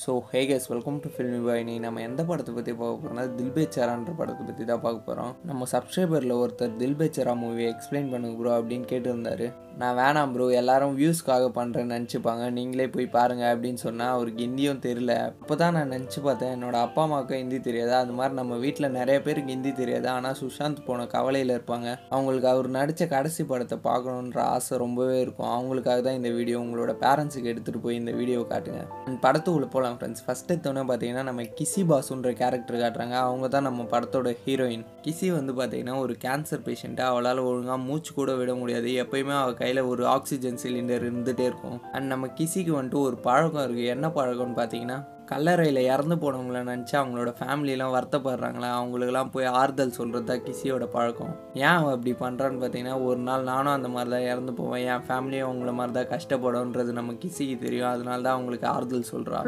So hey guys welcome to filmy boy நீ நம்ம எந்த படத்தை பற்றி பார்க்க போகிறோம்னா தில் பேச்சாரான்ற படத்தை பற்றி தான் பார்க்க போகிறோம் நம்ம சப்ஸ்கிரைபரில் ஒருத்தர் தில் பேச்சாரா மூவியை எக்ஸ்பிளைன் பண்ணுங்க ப்ரோ அப்படின்னு கேட்டிருந்தாரு. நான் வேணாம் ப்ரோ எல்லாரும் வியூஸ்க்காக பண்ணுறேன்னு நினச்சிப்பாங்க. நீங்களே போய் பாருங்கள் அப்படின்னு சொன்னால் அவருக்கு ஹிந்தியும் தெரில அப்போ தான் நான் நினச்சி பார்த்தேன் என்னோட அப்பா அம்மாவுக்கு ஹிந்தி தெரியாதா. அது மாதிரி நம்ம வீட்டில் நிறைய பேருக்கு ஹிந்தி தெரியாது. ஆனால் சுஷாந்த் போன கவலையில் இருப்பாங்க. அவங்களுக்கு அவர் நடித்த கடைசி படத்தை பார்க்கணுன்ற ஆசை ரொம்பவே இருக்கும். அவங்களுக்காக தான் இந்த வீடியோ உங்களோட பேரண்ட்ஸுக்கு எடுத்துகிட்டு போய் இந்த வீடியோ காட்டுங்க. படத்துக்குள்ளே போல போகலாம் ஃப்ரெண்ட்ஸ் ஃபஸ்ட் எடுத்தோன்னே பார்த்தீங்கன்னா நம்ம கிசி பாசுன்ற கேரக்டர் காட்டுறாங்க. அவங்க தான் நம்ம படத்தோட ஹீரோயின் கிசி வந்து பார்த்தீங்கன்னா ஒரு கேன்சர் பேஷண்ட்டு அவளால் ஒழுங்காக மூச்சு கூட விட முடியாது. எப்பயுமே அவள் கையில் ஒரு ஆக்சிஜன் சிலிண்டர் இருந்துகிட்டே இருக்கும். அண்ட் நம்ம கிசிக்கு வந்துட்டு ஒரு பழக்கம் இருக்குது என்ன பழக்கம்னு பார்த்தீங்கன்னா கல்லறையில் இறந்து போனவங்கள நினச்சி அவங்களோட ஃபேமிலியெலாம் வருத்தப்படுறாங்களா? அவங்களுக்கெல்லாம் போய் ஆறுதல் சொல்கிறது தான் கிசியோட பழக்கம்? ஏன் அவன் அப்படி பண்ணுறான்னு பார்த்தீங்கன்னா ஒரு நாள் நானும் அந்த மாதிரி தான் இறந்து போவேன். என் ஃபேமிலியும் அவங்கள மாதிரி தான் கஷ்டப்படும்ன்றது நம்ம கிசிக்கு தெரியும். அதனால தான் அவங்களுக்கு ஆறுதல் சொல்கிறான்.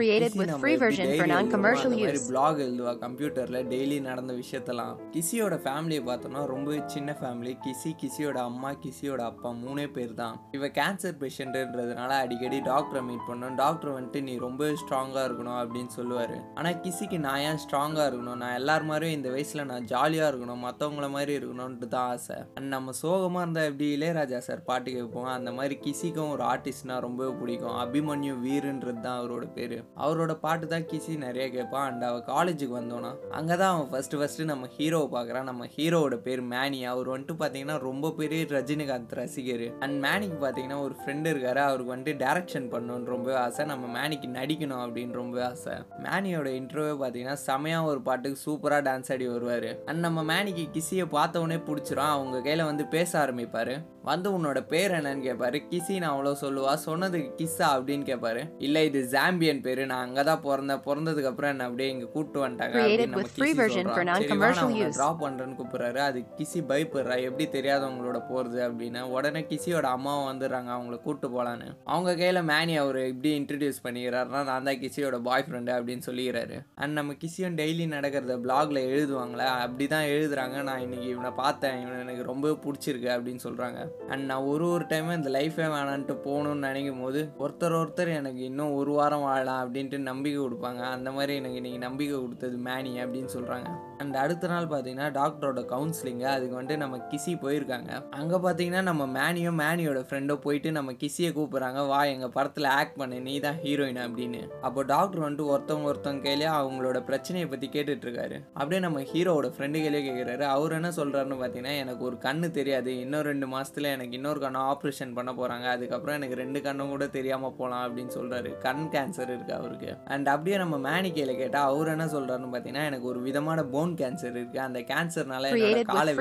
பிளாக் எழுதுவா கம்ப்யூட்டரில் டெய்லி நடந்த விஷயத்தெல்லாம். கிசியோட ஃபேமிலியை பார்த்தோன்னா ரொம்பவே சின்ன ஃபேமிலி கிசி கிசியோட அம்மா கிசியோட அப்பா மூணே பேர் தான் இவ கேன்சர் பேஷண்ட்டுன்றதுனால அடிக்கடி டாக்டரை மீட் பண்ணோம். டாக்டர் வந்துட்டு நீ ரொம்ப ஸ்ட்ராங்காக இருக்கணும் அப்படின்னு சொல்லுவார். ஆனால் கிசிக்கு நான் ஏன் ஸ்ட்ராங்காக இருக்கணும்? நான் எல்லார் மாதிரியும் இந்த வயசில் நான் ஜாலியாக இருக்கணும் மற்றவங்கள மாதிரி இருக்கணும்ன்ட்டு தான் ஆசை. அண்ட் நம்ம சோகமாக இருந்தால் எப்படி இளையராஜா சார் பாட்டு கேட்போம்? அந்த மாதிரி கிசிக்கும் ஒரு ஆர்டிஸ்ட்னா ரொம்பவே பிடிக்கும். அபிமன்யு வீருன்றது தான் அவரோட பேர். அவரோட பாட்டு தான் கிசி நிறைய கேட்பான். அண்ட் அவள் காலேஜுக்கு வந்தோன்னா அங்கே தான் அவன் ஃபஸ்ட்டு ஃபஸ்ட்டு நம்ம ஹீரோவை பார்க்குறான். நம்ம ஹீரோவோட பேர் மேனி அவர் வந்துட்டு பார்த்தீங்கன்னா ரொம்ப பெரிய ரஜினிகாந்த் ரசிகர். அண்ட் மேனிக்கு பார்த்தீங்கன்னா ஒரு ஃப்ரெண்டு இருக்காரு. அவருக்கு வந்துட்டு டேரக்ஷன் பண்ணணும்னு ரொம்ப ஆசை. நம்ம மேனிக்கு நடிக்கணும் அப்படின்னு ரொம்ப ஆசை. மேனியோட இன்டர்வியூ பார்த்தீங்கன்னா செமையாக ஒரு பாட்டுக்கு சூப்பராக டான்ஸ் ஆடி வருவார். அண்ட் நம்ம மேனிக்கு கிசியை பார்த்தவொடனே பிடிச்சிரும். அவங்க கையில் வந்து பேச ஆரம்பிப்பார். வந்து உன்னோட பேர் என்னன்னு கேட்பாரு கிசின்னு அவ்வளோ சொல்லுவா. சொன்னதுக்கு கிஸ்ஸா அப்படின்னு கேட்பாரு இல்லை இது ஜாம்பியன் பேர். நான் அங்கே தான் பிறந்தேன். பிறந்ததுக்கு அப்புறம் என்ன அப்படியே இங்கே கூப்பிட்டு வந்துட்டாங்க அப்படின்னு நம்ம with free Kizie version for சொல்றான். சரி, non-commercial வா, நான் use. ட்ரா பண்ணுறேன்னு கூப்பிட்றாரு. அது கிசி பயப்படுறா. எப்படி தெரியாதவங்களோட போகிறது அப்படின்னு. உடனே கிசியோட அம்மாவை வந்துடுறாங்க. அவங்கள கூப்பிட்டு போகலான்னு அவங்க கையில் மேனி அவர் எப்படி இன்ட்ரடியூஸ் பண்ணிக்கிறாருன்னா நான் தான் கிசியோட பாய் ஃப்ரெண்டு அப்படின்னு சொல்லிக்கிறாரு. அண்ட் நம்ம கிசியும் டெய்லி நடக்கிறத பிளாக்ல எழுதுவாங்களே அப்படி தான் எழுதுறாங்க. நான் இன்னைக்கு இவனை பார்த்தேன். இவனை எனக்கு ரொம்ப பிடிச்சிருக்கு அப்படின்னு சொல்கிறாங்க அண்ட் நான் ஒரு ஒரு டைமும் இந்த லைஃபே வேணான்ட்டு போகணும்னு நினைக்கும் போது ஒருத்தர் ஒருத்தர் எனக்கு இன்னும் ஒரு வாரம் வாழலாம் அப்படின்ட்டு நம்பிக்கை கொடுப்பாங்க. அந்த மாதிரி எனக்கு இன்றைக்கி நம்பிக்கை கொடுத்தது மேனி அப்படின்னு சொல்கிறாங்க அண்ட் அடுத்த நாள் பார்த்தீங்கன்னா டாக்டரோட கவுன்சிலிங்கு அதுக்கு வந்துட்டு நம்ம கிசி போயிருக்காங்க. அங்கே பார்த்தீங்கன்னா நம்ம மேனியும் மேனியோட ஃப்ரெண்டோ போயிட்டு நம்ம கிசியை கூப்பிட்றாங்க. வா எங்கள் படத்தில் ஆக்ட் பண்ணு. நீ தான் ஹீரோயின் அப்படின்னு. அப்போ டாக்டர் வந்துட்டு ஒருத்தவங்க ஒருத்தவங்க கையிலேயே அவங்களோட பிரச்சனையை பற்றி கேட்டுட்ருக்காரு. அப்படியே நம்ம ஹீரோவோட ஃப்ரெண்டு கையிலே கேட்குறாரு அவர் என்ன சொல்கிறாருன்னு பார்த்தீங்கன்னா எனக்கு ஒரு கண்ணு தெரியாது. இன்னும் ரெண்டு மாதத்தில் எனக்கு இன்னொரு கண்ணை ஆப்ரேஷன் பண்ண போகிறாங்க அதுக்கப்புறம் எனக்கு ரெண்டு கண்ணும் கூட தெரியாமல் போகலாம் அப்படின்னு சொல்கிறாரு கண் கேன்சர் இருக்குது அவருக்கு. அண்ட் அப்படியே நம்ம மேனி கையில் கேட்டால் அவர் என்ன சொல்கிறாருன்னு பார்த்தீங்கன்னா எனக்கு ஒரு விதமான போன் கேன்சர் இருக்குது அந்த கேன்சர்னால என்னோட காலை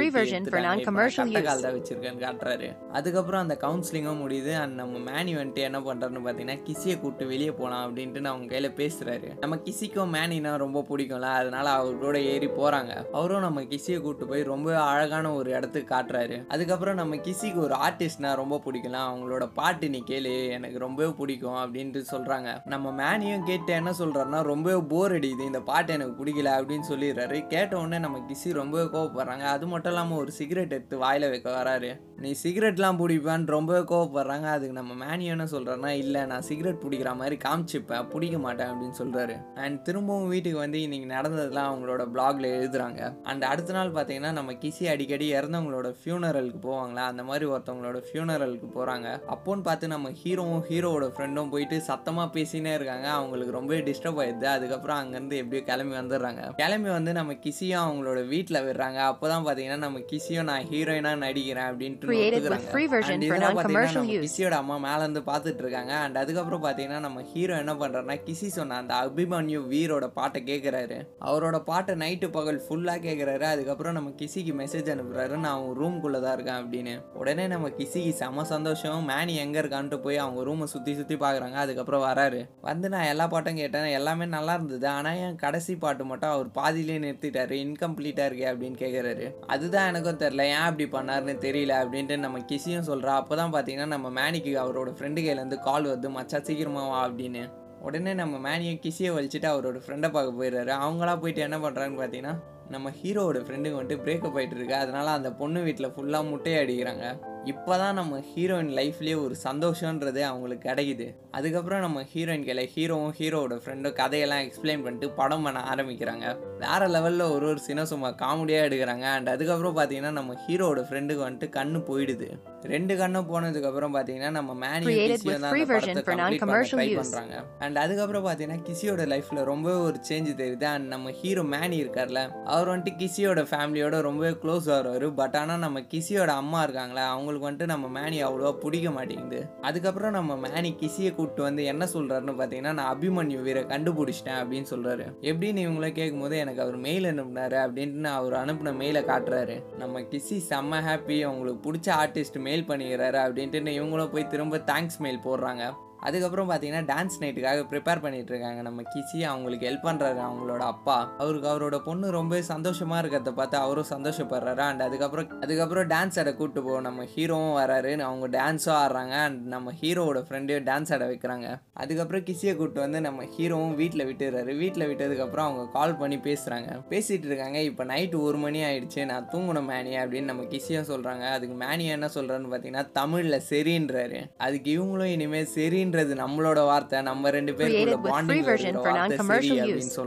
கால். தான் வச்சிருக்கேன்னு காட்டுறாரு. அதுக்கப்புறம் அந்த கவுன்சிலிங்கும் முடியுது. அண்ட் நம்ம மேனி வந்துட்டு என்ன பண்ணுறாருன்னு பார்த்தீங்கன்னா கிசியை கூப்பிட்டு வெளியே போகலாம் அப்படின்ட்டு நான் அவங்க கையில் பேசுகிறாரு நம்ம கிசிக்கும் மேனினா ரொம்ப பிடிக்கும்ல. அதனால அவர் கூட ஏறி போகிறாங்க அவரும் நம்ம கிசியை கூப்பிட்டு போய் ரொம்ப அழகான ஒரு இடத்துக்கு காட்டுறாரு. அதுக்கப்புறம் நம்ம கிசிக்கு ஒரு ஆர்டிஸ்ட்னா ரொம்ப பிடிக்கலாம் அவங்களோட பாட்டு நீ கேளு. எனக்கு ரொம்பவே பிடிக்கும் அப்படின்ட்டு சொல்கிறாங்க நம்ம மேனியும் கேட்டு என்ன சொல்கிறாருன்னா ரொம்பவே போர் அடிக்குது. இந்த பாட்டு எனக்கு பிடிக்கல அப்படின்னு சொல்லிடுறாரு. கேட்ட உடனே நம்ம கிசி ரொம்பவே கோவப்படுறாங்க. அது மட்டும் இல்லாமல் ஒரு சிகரெட் எடுத்து வாயில் வைக்க வராரு. நீ சிகரெட்லாம் பிடிப்பான்னு ரொம்பவே கோவப்படுறாங்க. அதுக்கு நம்ம மேனி என்ன சொல்கிறேன்னா இல்லை நான் சிகரெட் பிடிக்கிற மாதிரி காமிச்சிப்பேன். பிடிக்க மாட்டேன் அப்படின்னு சொல்கிறாரு அண்ட் திரும்பவும் வீட்டுக்கு வந்து இன்றைக்கி நடந்ததெல்லாம் அவங்களோட பிளாகில் எழுதுறாங்க. அண்ட் அடுத்த நாள் பார்த்தீங்கன்னா நம்ம கிசி அடிக்கடி இறந்தவங்களோட ஃபியூனரலுக்கு போவாங்களா? அந்த மாதிரி ஒருத்தவங்களோட ஃபியூனரலுக்கு போகிறாங்க அப்போன்னு பார்த்து நம்ம ஹீரோவும் ஹீரோவோட ஃப்ரெண்டும் போயிட்டு சத்தமாக பேசினே இருக்காங்க. அவங்களுக்கு ரொம்பவே டிஸ்டர்ப் ஆயிடுது. அதுக்கப்புறம் அங்கேருந்து எப்படியோ கிளம்பி வந்துடுறாங்க. கிளம்பி வந்து நம்ம கிசியும் அவங்களோட வீட்டில் விடுறாங்க. அப்போ தான் பார்த்தீங்கன்னா நம்ம கிசியும் நான் ஹீரோயினாக நடிக்கிறேன் அப்படின்ட்டு ஒத்துக்கிறாங்க. கிசியோட அம்மா மேல இருந்து பார்த்துட்டு இருக்காங்க அண்ட் அதுக்கப்புறம் பார்த்தீங்கன்னா நம்ம ஹீரோ என்ன பண்றாருன்னா கிசி சொன்ன அந்த அபிமன்யு வீரோட பாட்டை கேட்குறாரு அவரோட பாட்டை நைட்டு பகல் ஃபுல்லாக கேட்குறாரு அதுக்கப்புறம் நம்ம கிசிக்கு மெசேஜ் அனுப்புறாரு. நான் அவன் ரூம்குள்ளே தான் இருக்கேன் அப்படின்னு. உடனே நம்ம கிசிக்கு செம சந்தோஷம். மேனி எங்கே இருக்கான்ட்டு போய் அவங்க ரூமை சுற்றி சுற்றி பார்க்குறாங்க அதுக்கப்புறம் வராரு. வந்து நான் எல்லா பாட்டும் கேட்டேன். எல்லாமே நல்லா இருந்தது. ஆனால் என் கடைசி பாட்டு மட்டும் அவர் பாதியிலே நிறுத்திட்டாரு இன்கம்ப்ளீட்டாக இருக்கே அப்படின்னு கேட்குறாரு அதுதான் எனக்கும் தெரில ஏன் அப்படி பண்ணாருன்னு தெரியல அப்படின்ட்டு நம்ம கிசியும் சொல்கிறா அப்போ தான் பார்த்தீங்கன்னா நம்ம மேனிக்கு அவரோட ஃப்ரெண்டு கையிலேருந்து கால் வருது மச்சா சீக்கிரமா வா அப்படின்னு. உடனே நம்ம மேனியை கிசியை வலிச்சுட்டு அவரோட ஃப்ரெண்டை பார்க்க போயிடுறாரு. அவங்களா போயிட்டு என்ன பண்ணுறாங்கன்னு பார்த்தீங்கன்னா நம்ம ஹீரோவோட ஃப்ரெண்டுங்க வந்துட்டு பிரேக்கப் ஆகிட்டு இருக்கு. அதனால அந்த பொண்ணு வீட்டில் ஃபுல்லாக முட்டையை அடிக்கிறாங்க. இப்போதான் நம்ம ஹீரோயின் லைஃப்லேயே ஒரு சந்தோஷன்றது அவங்களுக்கு கிடைக்குது. அதுக்கப்புறம் நம்ம ஹீரோயின் கையில் ஹீரோவும் ஹீரோவோட ஃப்ரெண்டும் கதையெல்லாம் எக்ஸ்பிளைன் பண்ணிட்டு படம் பண்ண ஆரம்பிக்கிறாங்க. வேற லெவலில் ஒரு ஒரு சின்ன சும்மா காமெடியாக எடுக்கிறாங்க. அண்ட் அதுக்கப்புறம் பார்த்தீங்கன்னா நம்ம ஹீரோவோட ஃப்ரெண்டுக்கு வந்துட்டு கண்ணு போயிடுது. ரெண்டு கண்ணும் போனதுக்கப்புறம் பார்த்தீங்கன்னா நம்ம மேனி ட்ரை. பண்ணுறாங்க அண்ட் அதுக்கப்புறம் பார்த்தீங்கன்னா கிசியோட லைஃப்பில் ரொம்ப ஒரு சேஞ்ச் தெரியுது. அண்ட் நம்ம ஹீரோ மேனி இருக்கார்ல அவர் வந்துட்டு கிசியோட ஃபேமிலியோட ரொம்பவே க்ளோஸ் ஆகிறவர் பட் ஆனால் நம்ம கிசியோட அம்மா இருக்காங்களே அவங்களுக்கு வந்துட்டு நம்ம மேனி அவ்வளோவா பிடிக்க மாட்டேங்குது. அதுக்கப்புறம் நம்ம மேனி கிசியை கூப்பிட்டு வந்து என்ன சொல்கிறாருன்னு பார்த்தீங்கன்னா நான் அபிமன்யு வீரை கண்டுபிடிச்சிட்டேன் அப்படின்னு சொல்கிறாரு எப்படின்னு இவங்கள கேட்கும்போது எனக்கு அவர் மெயில் அனுப்புனாரு அப்படின்ட்டு அவர் அனுப்பின மெயிலை காட்டுறாரு. நம்ம கிசி செம்ம ஹாப்பி அவங்களுக்கு பிடிச்ச ஆர்டிஸ்ட் மெயில் பண்ணிக்கிறாரு அப்படின்ட்டு இவங்களும் போய் திரும்ப தேங்க்ஸ் மெயில் போடுறாங்க. அதுக்கப்புறம் பார்த்தீங்கன்னா டான்ஸ் நைட்டுக்காக ப்ரிப்பேர் பண்ணிட்டு இருக்காங்க நம்ம கிசி. அவங்களுக்கு ஹெல்ப் பண்ணுறாரு அவங்களோட அப்பா. அவருக்கு அவரோட பொண்ணு ரொம்ப சந்தோஷமாக இருக்கிறத பார்த்து அவரும் சந்தோஷப்படுறாரு. அண்ட் அதுக்கப்புறம் அதுக்கப்புறம் டான்ஸ் ஆட கூப்பிட்டு போவோம் நம்ம ஹீரோவும் வராரு. அவங்க டான்ஸும் ஆடுறாங்க. அண்ட் நம்ம ஹீரோவோட ஃப்ரெண்டையும் டான்ஸ் ஆட வைக்கிறாங்க. அதுக்கப்புறம் கிசியை கூப்பிட்டு வந்து நம்ம ஹீரோவும் வீட்டில் விட்டுறாரு. வீட்டில் விட்டதுக்கப்புறம் அவங்க கால் பண்ணி பேசுகிறாங்க பேசிகிட்டு இருக்காங்க. இப்போ நைட்டு ஒரு மணி ஆயிடுச்சு. நான் தூங்கணும் மேனியா அப்படின்னு நம்ம கிசியும் சொல்கிறாங்க அதுக்கு மேனியா என்ன சொல்கிறான்னு பார்த்தீங்கன்னா தமிழில் சரின்றாரு. அதுக்கு இவங்களும் இனிமேல் சரின்ற சரின்றது நம்மளோட வார்த்தை நம்ம ரெண்டு பேருக்குள்ள பாண்டிங் வார்த்தை சரி அப்படின்னு use.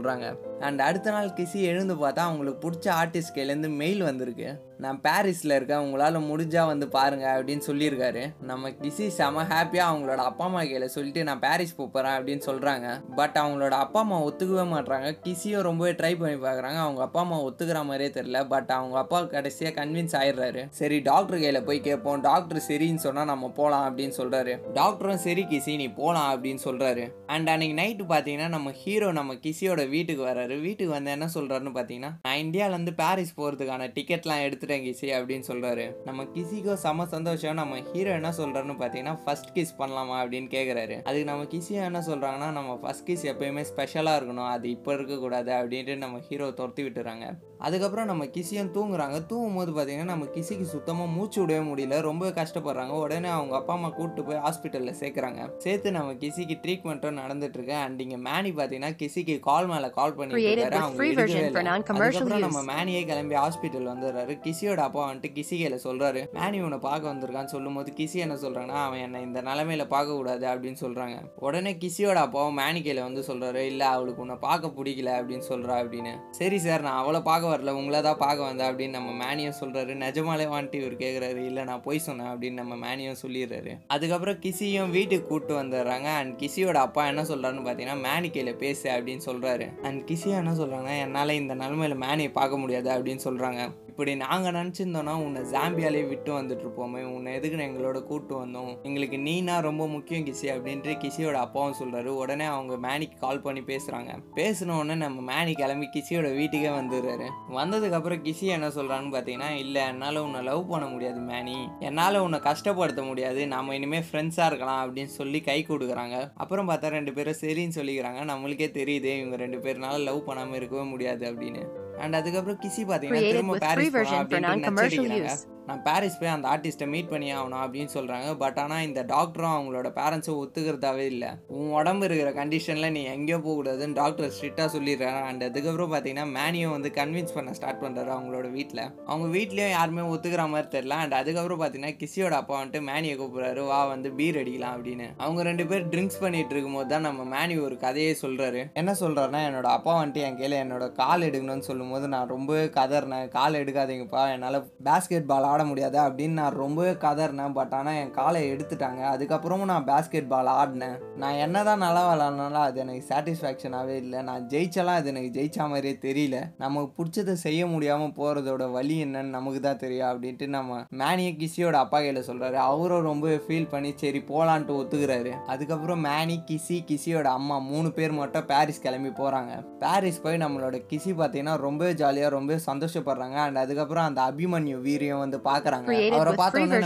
அண்ட் அடுத்த நாள் கிசி எழுந்து பார்த்தா அவங்களுக்கு பிடிச்ச ஆர்டிஸ்ட் கையிலேருந்து மெயில் வந்திருக்கு. நான் பாரிஸில் இருக்கேன் உங்களால் முடிஞ்சால் வந்து பாருங்க அப்படின்னு சொல்லியிருக்காரு. நம்ம கிசி செம ஹாப்பியாக அவங்களோட அப்பா அம்மா கையில் சொல்லிட்டு நான் பாரிஸ் போகிறேன் அப்படின்னு சொல்கிறாங்க பட் அவங்களோட அப்பா அம்மா ஒத்துக்கவே மாட்றாங்க. கிசியும் ரொம்பவே ட்ரை பண்ணி பார்க்குறாங்க அவங்க அப்பா அம்மா ஒத்துக்கிற மாதிரியே தெரில பட் அவங்க அப்பா கடைசியாக கன்வின்ஸ் ஆயிடுறாரு. சரி டாக்டர் கையில் போய் கேட்போம் டாக்டர் சரின்னு சொன்னால் நம்ம போகலாம் அப்படின்னு சொல்கிறாரு டாக்டரும் சரி கிசி நீ போகலாம் அப்படின்னு சொல்கிறாரு அண்ட் அன்னைக்கு நைட்டு பார்த்தீங்கன்னா நம்ம ஹீரோ நம்ம கிசியோட வீட்டுக்கு வராரு வீட்டுக்கு வந்து என்ன சொல்கிறாருன்னு பார்த்தீங்கன்னா நான் இந்தியாவிலேருந்து பாரிஸ் போகிறதுக்கான டிக்கெட்லாம் எடுத்துட்டேன் கிசி அப்படின்னு சொல்கிறாரு நம்ம கிசிக்கோ செம சந்தோஷம். நம்ம ஹீரோ என்ன சொல்கிறாருன்னு பார்த்தீங்கன்னா ஃபர்ஸ்ட் கிஸ் பண்ணலாமா? அப்படின்னு கேட்குறாரு அதுக்கு நம்ம கிசியோ என்ன சொல்கிறாங்கன்னா நம்ம ஃபர்ஸ்ட் கிஸ் எப்பயுமே ஸ்பெஷலாக இருக்கணும். அது இப்போ இருக்கக்கூடாது அப்படின்ட்டு நம்ம ஹீரோ துரத்தி விட்டுறாங்க. அதுக்கப்புறம் நம்ம கிசியும் தூங்குறாங்க. தூங்கும் போது பார்த்தீங்கன்னா நம்ம கிசிக்கு சுத்தமாக மூச்சு விடவே முடியல. ரொம்ப கஷ்டப்படுறாங்க. உடனே அவங்க அப்பா அம்மா கூப்பிட்டு போய் ஹாஸ்பிட்டலில் சேர்க்குறாங்க. சேர்த்து நம்ம கிசிக்கு ட்ரீட்மெண்ட்டும் நடந்துட்டு இருக்கு அண்ட் இங்கே மேனி பார்த்தீங்கன்னா கிசிக்கு கால் மேலே கால் பண்ணிட்டு அவங்க. நம்ம மேனியே கிளம்பி ஹாஸ்பிட்டல் வந்துடுறாரு. கிசியோட அப்பா வந்துட்டு கிசி கையில சொல்றாரு மேனி உன்னை பார்க்க வந்திருக்கான்னு சொல்லும்போது கிசி என்ன சொல்றாங்கன்னா அவன் என்னை இந்த நிலமையில பார்க்க கூடாது அப்படின்னு சொல்றாங்க. உடனே கிசியோட அப்பாவும் மேனி கையில வந்து சொல்றாரு இல்ல அவளுக்கு உன்னை பார்க்க பிடிக்கல அப்படின்னு சொல்றா அப்படின்னு. சரி சார் நான் அவளை பார்க்க வரல உங்களை தான் பார்க்க வந்தேன் அப்படின்னு நம்ம மேனியும் சொல்கிறாரு நிஜமாலே வந்துட்டு இவர் கேட்குறாரு இல்லை நான் போய் சொன்னேன் அப்படின்னு நம்ம மேனியும் சொல்லிடுறாரு. அதுக்கப்புறம் கிசியும் வீட்டுக்கு கூப்பிட்டு வந்துடுறாங்க. அண்ட் கிசியோட அப்பா என்ன சொல்றாருன்னு பார்த்தீங்கன்னா மேனி கையில் பேசு அப்படின்னு சொல்கிறாரு அண்ட் கிசியா என்ன சொல்றாங்கன்னா என்னால் இந்த நிலமையில மேனியை பார்க்க முடியாது அப்படின்னு சொல்கிறாங்க இப்படி நாங்கள் நினச்சிருந்தோன்னா உன்னை ஜாம்பியாலே விட்டு வந்துட்டு இருப்போமே உன்னை எதுக்குன்னு எங்களோட கூட்டு வந்தோம். எங்களுக்கு நீனா ரொம்ப முக்கியம் கிசி அப்படின்ட்டு கிசியோட அப்பாவும் சொல்கிறாரு உடனே அவங்க மேனிக்கு கால் பண்ணி பேசுகிறாங்க பேசின உடனே நம்ம மேனி கிளம்பி கிசியோட வீட்டுக்கே வந்துடுறாரு. வந்ததுக்கப்புறம் கிசி என்ன சொல்கிறான்னு பார்த்தீங்கன்னா இல்லை என்னால் உன்னை லவ் பண்ண முடியாது மேனி. என்னால் உன்னை கஷ்டப்படுத்த முடியாது. நம்ம இனிமேல் ஃப்ரெண்ட்ஸாக இருக்கலாம் அப்படின்னு சொல்லி கை கொடுக்குறாங்க. அப்புறம் பார்த்தா ரெண்டு பேரும் சரின்னு சொல்லிக்கிறாங்க. நம்மளுக்கே தெரியுது இவங்க ரெண்டு பேர்னால லவ் பண்ணாமல் இருக்கவே முடியாது அப்படின்னு. அண்ட் அதுக்கப்புறம் கிசி பார்த்தீங்கன்னா Created திரும்ப with free பாரிஸ் version போகலாம் for அப்படின்ட்டு non-commercial நச்சரிக்கிறாங்க use. நான் பாரிஸ் போய் அந்த ஆர்டிஸ்ட்டை மீட் பண்ணி ஆகணும் அப்படின்னு சொல்கிறாங்க பட் ஆனால் இந்த டாக்டரும் அவங்களோட பேரண்ட்ஸும் ஒத்துக்கிறதாவே இல்லை. உன் உடம்பு இருக்கிற கண்டிஷனில் நீ எங்கேயோ போகக்கூடாதுன்னு டாக்டர் ஸ்ட்ரிக்டாக சொல்லிடுறாரு அண்ட் அதுக்கப்புறம் பார்த்தீங்கன்னா மேனியும் வந்து கன்வின்ஸ் பண்ண ஸ்டார்ட் பண்ணுறாரு அவங்களோட வீட்டில் அவங்க வீட்லேயும் யாருமே ஒத்துக்கிற மாதிரி தெரில அண்ட் அதுக்கப்புறம் பார்த்தீங்கன்னா கிசியோட அப்பா வந்துட்டு மேனியை கூப்பிட்றாரு வா வந்து பீர் அடிக்கலாம் அப்படின்னு. அவங்க ரெண்டு பேர் ட்ரிங்க்ஸ் பண்ணிட்டு இருக்கும்போது தான் நம்ம மேனி ஒரு கதையே சொல்கிறாரு என்ன சொல்கிறாருன்னா என்னோட அப்பா வந்துட்டு என் கையில் என்னோட கால் எடுக்கணும்னு சொல்லும்போது நான் ரொம்பவே கதறினேன். கால் எடுக்காதீங்கப்பா. என்னால் பேஸ்கெட் பால் ஆட முடியாது அப்படின்னு நான் ரொம்பவே கதறினேன். பட் ஆனால் என் காலை எடுத்துட்டாங்க. அதுக்கப்புறமும் நான் பேஸ்கெட் பால் ஆடினேன். நான் என்ன தான் நல்லா விளாட்னாலும் அது எனக்கு சாட்டிஸ்ஃபேக்ஷனாகவே இல்லை. நான் ஜெயிச்சலாம் அது எனக்கு ஜெயிச்ச மாதிரியே தெரியல. நமக்கு பிடிச்சதை செய்ய முடியாமல் போகிறதோட வழி என்னன்னு நமக்கு தான் தெரியும் அப்படின்ட்டு நம்ம மேனியை கிசியோட அப்பா கையில் சொல்கிறாரு அவரும் ரொம்ப ஃபீல் பண்ணி சரி போகலான்ட்டு ஒத்துக்கிறாரு. அதுக்கப்புறம் மேனி கிசி கிசியோட அம்மா மூணு பேர் மட்டும் பாரிஸ் கிளம்பி போகிறாங்க பாரிஸ் போய் நம்மளோட கிசி பார்த்தீங்கன்னா ரொம்பவே ஜாலியாக ரொம்பவே சந்தோஷப்படுறாங்க. அண்ட் அதுக்கப்புறம் அந்த அபிமன்யு வீரியம் வந்து பார்க்குறாங்க அவரை பார்த்தோன்னே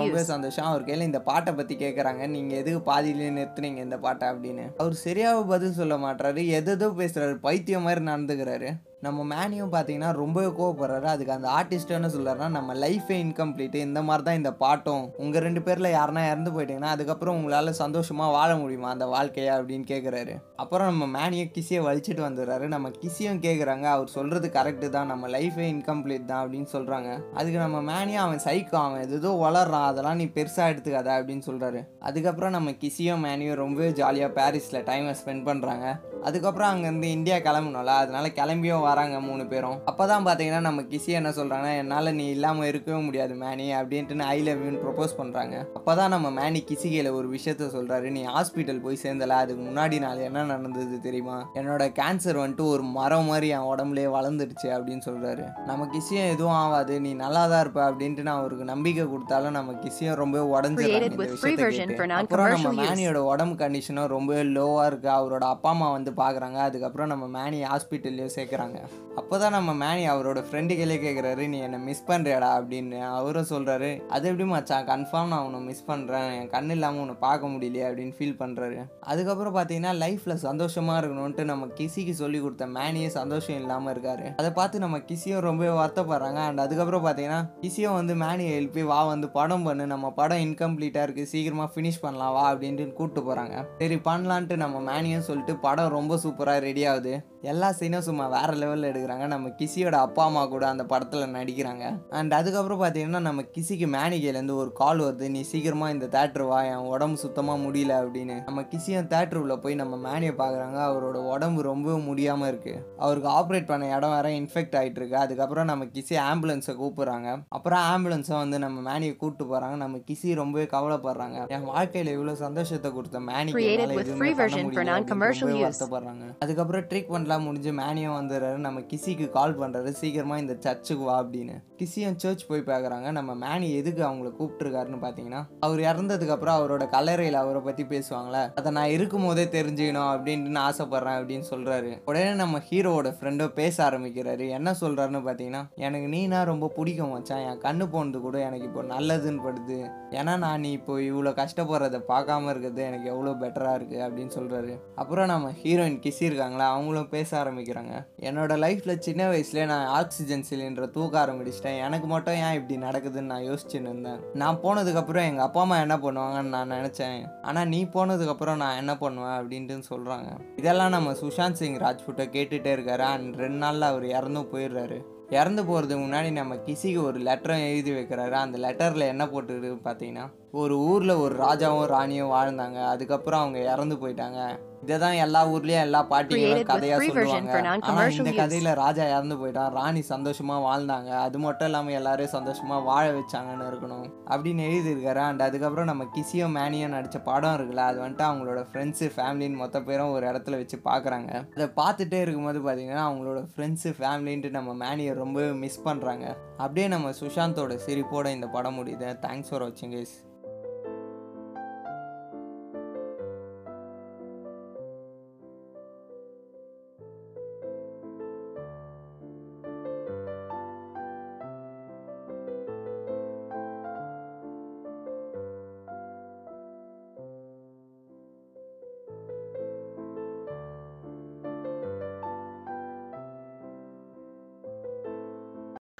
ரொம்ப. சந்தோஷம். அவர் கையில் இந்த பாட்டை பற்றி கேட்குறாங்க நீங்கள் எதுக்கு பாதியிலே நிறுத்துனீங்க இந்த பாட்டை அப்படின்னு. அவர் சரியாக பதில் சொல்ல மாட்டாரு எதோ பேசுறாரு. பைத்தியம் மாதிரி நடந்துக்கிறாரு. நம்ம மேனியும் பார்த்தீங்கன்னா ரொம்பவே கோவப்படுறாரு. அதுக்கு அந்த ஆர்டிஸ்ட் என்ன சொல்கிறாருன்னா நம்ம லைஃபே இன்கம்ப்ளீட் இந்த மாதிரி தான் இந்த பாட்டும். உங்கள் ரெண்டு பேரில் யாருன்னா இறந்து போயிட்டீங்கன்னா அதுக்கப்புறம் உங்களால் சந்தோஷமாக வாழ முடியுமா அந்த வாழ்க்கையா அப்படின்னு கேட்குறாரு அப்புறம் நம்ம மேனியை கிசியை வலிச்சிட்டு வந்துடுறாரு. நம்ம கிசியும் கேட்குறாங்க அவர் சொல்கிறது கரெக்டு தான். நம்ம லைஃபே இன்கம்ப்ளீட் தான் அப்படின்னு சொல்கிறாங்க அதுக்கு நம்ம மேனியும் அவன் சைக்கோ அவன் எதோ வளர்றான். அதெல்லாம் நீ பெருசாக எடுத்துக்காத அப்படின்னு சொல்கிறாரு அதுக்கப்புறம் நம்ம கிசியும் மேனியும் ரொம்பவே ஜாலியாக பாரிஸில் டைமை ஸ்பெண்ட் பண்ணுறாங்க அதுக்கப்புறம் அங்கேருந்து இந்தியா கிளம்பணும்ல அதனால கிளம்பியும் வராங்க மூணு பேரும். அப்போ தான் பார்த்தீங்கன்னா நம்ம கிசி என்ன சொல்கிறாங்கன்னா என்னால் நீ இல்லாமல் இருக்கவே முடியாது மேனி அப்படின்ட்டு ஐ லவ் யூன்னு ப்ரொப்போஸ் பண்ணுறாங்க அப்போ தான் நம்ம மேனி கிசிகையில் ஒரு விஷயத்த சொல்கிறாரு நீ ஹாஸ்பிட்டல் போய் சேர்ந்தல அதுக்கு முன்னாடி நாள் என்ன நடந்தது தெரியுமா? என்னோட கேன்சர் வந்துட்டு ஒரு மரம் மாதிரி என் உடம்புலேயே வளர்ந்துடுச்சு அப்படின்னு சொல்கிறாரு நம்ம கிசியும் எதுவும் ஆகாது. நீ நல்லா தான் இருப்ப அப்படின்ட்டு நான் அவருக்கு நம்பிக்கை கொடுத்தாலும் நம்ம கிசியும் ரொம்ப உடஞ்சிடுறாங்க. அப்புறம் நம்ம மேனியோட உடம்பு கண்டிஷனும் ரொம்ப லோவாக இருக்கு. அவரோட அப்பா அம்மா வந்து பார்க்குறாங்க அதுக்கப்புறம் நம்ம மேனி ஹாஸ்பிட்டல்லையும் சேர்க்குறாங்க. அப்போ தான் நம்ம மேனி அவரோட ஃப்ரெண்டுகளே கேட்குறாரு நீ என்னை மிஸ் பண்ணுறியாடா அப்படின்னு அவரும் சொல்கிறாரு அது எப்படி மச்சான்? கன்ஃபார்ம் நான் உன்னை மிஸ் பண்ணுறேன் என் கண் இல்லாமல் உன்னை பார்க்க முடியலையே அப்படின்னு ஃபீல் பண்ணுறாரு அதுக்கப்புறம் பார்த்தீங்கன்னா லைஃப்பில் சந்தோஷமாக இருக்கணும்ன்ட்டு நம்ம கிசிக்கு சொல்லி கொடுத்த மேனியே சந்தோஷம் இல்லாமல் இருக்காரு. அதை பார்த்து நம்ம கிசியும் ரொம்ப வருத்தப்படுறாங்க. அண்ட் அதுக்கப்புறம் பார்த்தீங்கன்னா கிசியும் வந்து மேனியை எழுப்பி வா வந்து படம் பண்ணு. நம்ம படம் இன்கம்ப்ளீட்டாக இருக்குது சீக்கிரமாக ஃபினிஷ் பண்ணலாம் வா அப்படின்ட்டு கூப்பிட்டு போகிறாங்க சரி பண்ணலான்ட்டு நம்ம மேனியும் சொல்லிட்டு படம் ரொம்ப சூப்பராக ரெடி ஆகுது. எல்லா சீனும் சும்மா வேற லெவலில் எடுக்கிறாங்க. நம்ம கிசியோட அப்பா அம்மா கூட அந்த படத்தில் நடிக்கிறாங்க. அண்ட் அதுக்கப்புறம் பார்த்தீங்கன்னா நம்ம கிசிக்கு மேனிகையிலேருந்து ஒரு கால் வருது. நீ சீக்கிரமாக இந்த தேட்டர் வா. என் உடம்பு சுத்தமாக முடியல அப்படின்னு. நம்ம கிசியும் உள்ள போய் நம்ம மேனியை பார்க்குறாங்க அவரோட உடம்பு ரொம்ப முடியாமல் இருக்கு. அவருக்கு ஆப்ரேட் பண்ண இடம் வேற இன்ஃபெக்ட் ஆகிட்டு இருக்கு. அதுக்கப்புறம் நம்ம கிசி ஆம்புலன்ஸை கூப்பிடுறாங்க. அப்புறம் ஆம்புலன்ஸை வந்து நம்ம மேனியை கூப்பிட்டு போகிறாங்க நம்ம கிசி ரொம்பவே கவலைப்படுறாங்க. என் வாழ்க்கையில் இவ்வளோ சந்தோஷத்தை கொடுத்த மேனிக்கு எதுவுமே பண்ண முடியல. வருத்தப்படுறாங்க. அதுக்கப்புறம் ட்ரீட்மெண்ட்லாம் முடிஞ்சு மேனியும் வந்துடுறாரு. நம்ம கிசிக்கு கால் பண்ணுறாரு சீக்கிரமாக இந்த சர்ச்சுக்கு வா அப்படின்னு. கிசியும் சர்ச் போய் பார்க்குறாங்க. நம்ம மேனி எதுக்கு அவங்கள கூப்பிட்டுருக்காருன்னு பார்த்தீங்கன்னா அவர் இறந்ததுக்கப்புறம் அவரோட கல்லறையில் அவரை பற்றி பேசுவாங்களே அதை நான் இருக்கும் போதே தெரிஞ்சுக்கணும் அப்படின்ட்டு நான் ஆசைப்பட்றேன் அப்படின்னு சொல்கிறாரு உடனே நம்ம ஹீரோவோட ஃப்ரெண்டோ பேச ஆரம்பிக்கிறாரு. என்ன சொல்கிறாருன்னு பார்த்தீங்கன்னா எனக்கு நீனா ரொம்ப பிடிக்கும் வச்சான் என் கண்ணு போனது கூட எனக்கு இப்போ நல்லதுன்னு படுது. ஏன்னா நான் நீ இப்போ இவ்வளோ கஷ்டப்படுறத பார்க்காம இருக்கிறது எனக்கு எவ்வளோ பெட்டராக இருக்கு அப்படின்னு சொல்கிறாரு அப்புறம் நம்ம ஹீரோயின் கிசி இருக்காங்களா? அவங்களும் பேச பேச ஆரம்பிக்கிறாங்க. என்னோட லைஃப்பில் சின்ன வயசுல நான் ஆக்சிஜன் சிலிண்டரை தூக்க ஆரம்பிச்சிட்டேன். எனக்கு மட்டும் ஏன் இப்படி நடக்குதுன்னு நான் யோசிச்சுன்னு இருந்தேன். நான் போனதுக்கப்புறம் எங்கள் அப்பா அம்மா என்ன பண்ணுவாங்கன்னு நான் நினச்சேன். ஆனால் நீ போனதுக்கப்புறம் நான் என்ன பண்ணுவேன் அப்படின்ட்டு சொல்கிறாங்க இதெல்லாம் நம்ம சுஷாந்த் சிங் ராஜ்புட்டை கேட்டுகிட்டே இருக்காரு. அண்ட் ரெண்டு நாளில் அவர் இறந்தும் போயிடுறாரு. இறந்து போகிறதுக்கு முன்னாடி நம்ம கிசிக்கு ஒரு லெட்டரும் எழுதி வைக்கிறாரு. அந்த லெட்டரில் என்ன போட்டுருக்கு பார்த்தீங்கன்னா ஒரு ஊரில் ஒரு ராஜாவும் ராணியும் வாழ்ந்தாங்க. அதுக்கப்புறம் அவங்க இறந்து போயிட்டாங்க. இதை தான் எல்லா ஊர்லேயும் எல்லா பாட்டிகளும் கதையாக சொல்லுவாங்க. ஆனால் இந்த. கதையில் ராஜா இறந்து போயிட்டான் ராணி சந்தோஷமா வாழ்ந்தாங்க. அது மட்டும் இல்லாமல் எல்லாரையும் சந்தோஷமா வாழ வச்சாங்கன்னு இருக்கணும் அப்படின்னு எழுதியிருக்காரு. அண்ட் அதுக்கப்புறம் நம்ம கிசியோ மேனியோ நடித்த படம் இருக்குல்ல அது வந்துட்டு அவங்களோட ஃப்ரெண்ட்ஸு ஃபேமிலின்னு மொத்த பேரும் ஒரு இடத்துல வச்சு பார்க்குறாங்க அதை பார்த்துட்டே இருக்கும்போது பார்த்தீங்கன்னா அவங்களோட ஃப்ரெண்ட்ஸு ஃபேமிலின்ட்டு நம்ம மேனியை ரொம்ப மிஸ் பண்ணுறாங்க அப்படியே நம்ம சுஷாந்தோட சிரிப்போட இந்த படம் முடியுது. தேங்க்ஸ் ஃபார் வாட்சிங் guys